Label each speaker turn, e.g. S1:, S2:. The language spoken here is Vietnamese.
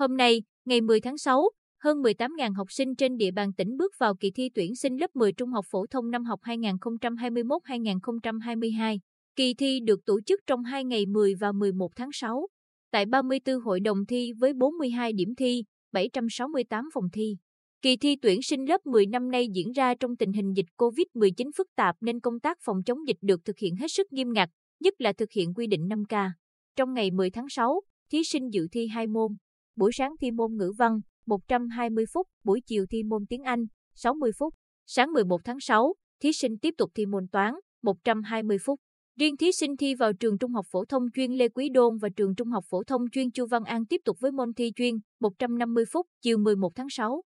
S1: Hôm nay, ngày 10 tháng 6, hơn 18.000 học sinh trên địa bàn tỉnh bước vào kỳ thi tuyển sinh lớp 10 trung học phổ thông năm học 2021-2022. Kỳ thi được tổ chức trong hai ngày 10 và 11 tháng 6, tại 34 hội đồng thi với 42 điểm thi, 768 phòng thi. Kỳ thi tuyển sinh lớp 10 năm nay diễn ra trong tình hình dịch COVID-19 phức tạp nên công tác phòng chống dịch được thực hiện hết sức nghiêm ngặt, nhất là thực hiện quy định 5K. Trong ngày 10 tháng 6, thí sinh dự thi hai môn. Buổi sáng thi môn ngữ văn, 120 phút, buổi chiều thi môn tiếng Anh, 60 phút. Sáng 11 tháng 6, thí sinh tiếp tục thi môn toán, 120 phút. Riêng thí sinh thi vào trường Trung học phổ thông chuyên Lê Quý Đôn và trường Trung học phổ thông chuyên Chu Văn An tiếp tục với môn thi chuyên, 150 phút, chiều 11 tháng 6.